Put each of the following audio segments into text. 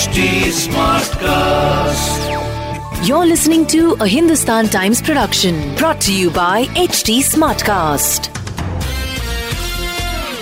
HD Smartcast. You're listening to a Hindustan Times production brought to you by HT Smartcast.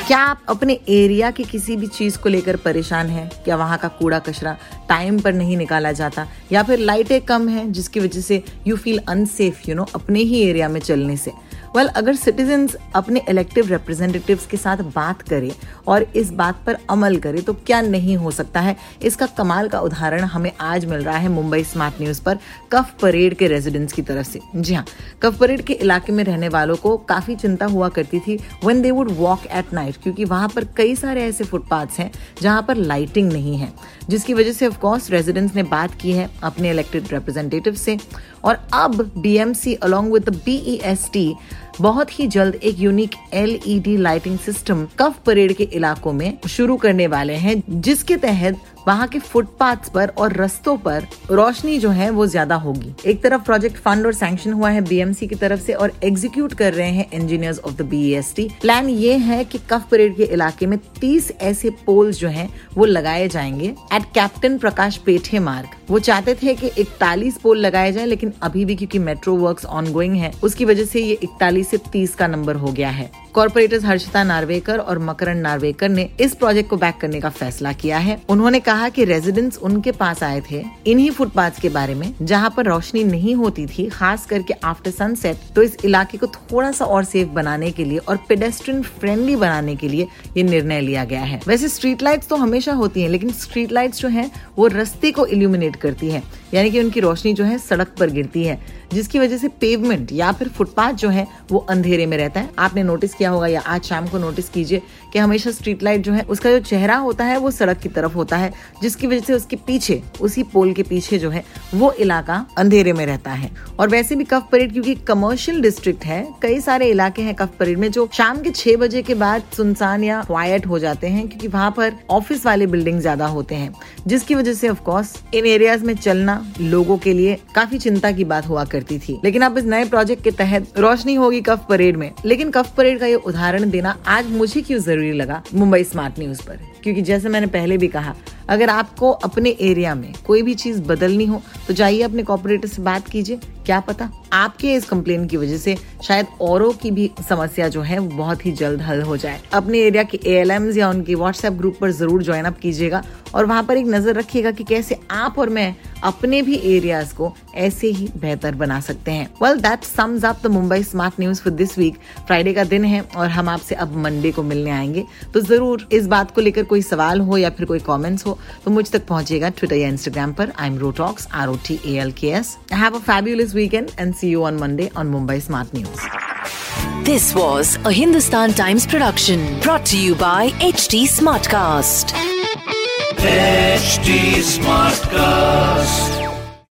क्या आप अपने area की किसी भी चीज़ को लेकर परेशान हैं क्या वहाँ का कूड़ा कचरा टाइम पर नहीं निकाला जाता या फिर लाइटें कम हैं जिसकी वजह से you feel unsafe you know अपने ही एरिया में चलने से वेल well, अगर सिटीजन्स अपने इलेक्टिव रिप्रेजेंटेटिव्स के साथ बात करें और इस बात पर अमल करें तो क्या नहीं हो सकता है? इसका कमाल का उदाहरण हमें आज मिल रहा है मुंबई स्मार्ट न्यूज़ पर कफ परेड के रेजिडेंट्स की तरफ़ से। जी हाँ कफ परेड के इलाके में रहने वालों को काफ़ी चिंता हुआ करती थी when they would walk at night क्योंकि वहाँ पर कई सारे ऐसे फुटपाथ्स हैं जहाँ पर लाइटिंग नहीं है। जिसकी वजह से ऑफकोर्स रेजिडेंट्स ने बात की है अपने इलेक्टेड रिप्रेजेंटेटिव से। और अब बीएमसी अलोंग विद बीईएसटी बहुत ही जल्द एक unique LED lighting system Cuff Parade के इलाकों में शुरू करने वाले हैं, जिसके तहत वहाँ के फुटपाथ पर और रस्तों पर रोशनी जो है वो ज़्यादा होगी। एक तरफ़ प्रोजेक्ट फंड और सैंक्शन हुआ है बीएमसी की तरफ़ से और एग्जीक्यूट कर रहे हैं engineers of the BST plan ये है कि कफ परेड के इलाके में 30 ऐसे पोल्स जो हैं वो लगाए जाएँगे। एट कैप्टन प्रकाश पेठे मार्ग वो चाहते थे कि इकतालीस पोल लगाए जाए, लेकिन अभी भी क्योंकि मेट्रो वर्क ऑन है, उसकी वजह से ये इकतालीस से तीस का नंबर हो गया है। कॉर्पोरेटर्स हर्षिता नार्वेकर और मकरन नार्वेकर ने इस प्रोजेक्ट को बैक करने का फैसला किया है। उन्होंने कहा कि रेजिडेंट्स उनके पास आए थे, इन्हीं फुटपाथ के बारे में, जहाँ पर रोशनी नहीं होती थी, खास करके आफ्टर सनसेट तो इस इलाके को थोड़ा सा और सेफ़ बनाने के लिए और पेडेस्ट्रियन फ्रेंडली बनाने के लिए ये निर्णय लिया गया है। वैसे स्ट्रीट लाइट्स तो हमेशा होती है, लेकिन स्ट्रीट लाइट्स जो है, वो रस्ते को इल्यूमिनेट करती है। यानी कि उनकी रोशनी जो है सड़क पर गिरती है, जिसकी वजह से पेवमेंट या फिर फुटपाथ जो है वो अंधेरे में रहता है। आपने नोटिस किया होगा या आज शाम को नोटिस कीजिए कि हमेशा स्ट्रीट लाइट जो है, उसका जो चेहरा होता है वो सड़क की तरफ़ होता है, जिसकी वजह से उसके पीछे, उसी पोल के पीछे जो है वो इलाका अंधेरे में रहता है। और वैसे भी कफ परेड क्योंकि कमर्शियल डिस्ट्रिक्ट है, कई सारे इलाके हैं कफ परेड में जो शाम के छह बजे के बाद सुनसान या क्वाइट हो जाते हैं, क्योंकि वहाँ पर ऑफ़िस वाले बिल्डिंग ज़्यादा होते हैं, जिसकी वजह से ऑफकोर्स इन एरियाज़ में चलना लोगों के लिए काफ़ी चिंता की बात हुआ करती थी। लेकिन अब इस नए प्रोजेक्ट के तहत रोशनी होगी कफ परेड में। लेकिन कफ परेड का ये उदाहरण देना आज मुझे क्यों ज़रूरी लगा? मुंबई स्मार्ट न्यूज़ पर। क्योंकि जैसे मैंने पहले भी कहा अगर आपको अपने एरिया में कोई भी चीज़ बदलनी हो तो जाइए अपने कॉपरेटर से बात कीजिए। क्या पता? आपके इस कंप्लेन की वजह से शायद औरों की भी समस्या जो है बहुत ही जल्द हल हो जाए। अपने एरिया के ए या उनके व्हाट्सएप ग्रुप पर ज़रूर ज्वाइन अप कीजिएगा और वहाँ पर एक नज़र रखिएगा कि कैसे आप और मैं अपने भी एरियाज़ को ऐसे ही बेहतर बना सकते हैं। Well that sums up the Mumbai smart news for this week Friday का दिन है और हम आपसे अब मंडे को मिलने आएँगे। तो ज़रूर इस बात को लेकर कोई सवाल हो या फिर कोई कॉमेंट्स हो तो मुझ तक पहुंचिएगा ट्विटर या इंस्टाग्राम पर I am Rotalks R O T A L K S have a fabulous weekend and see you on Monday on Mumbai smart news this was a Hindustan Times production brought brought to you by HT Smartcast. Smart Smartcast.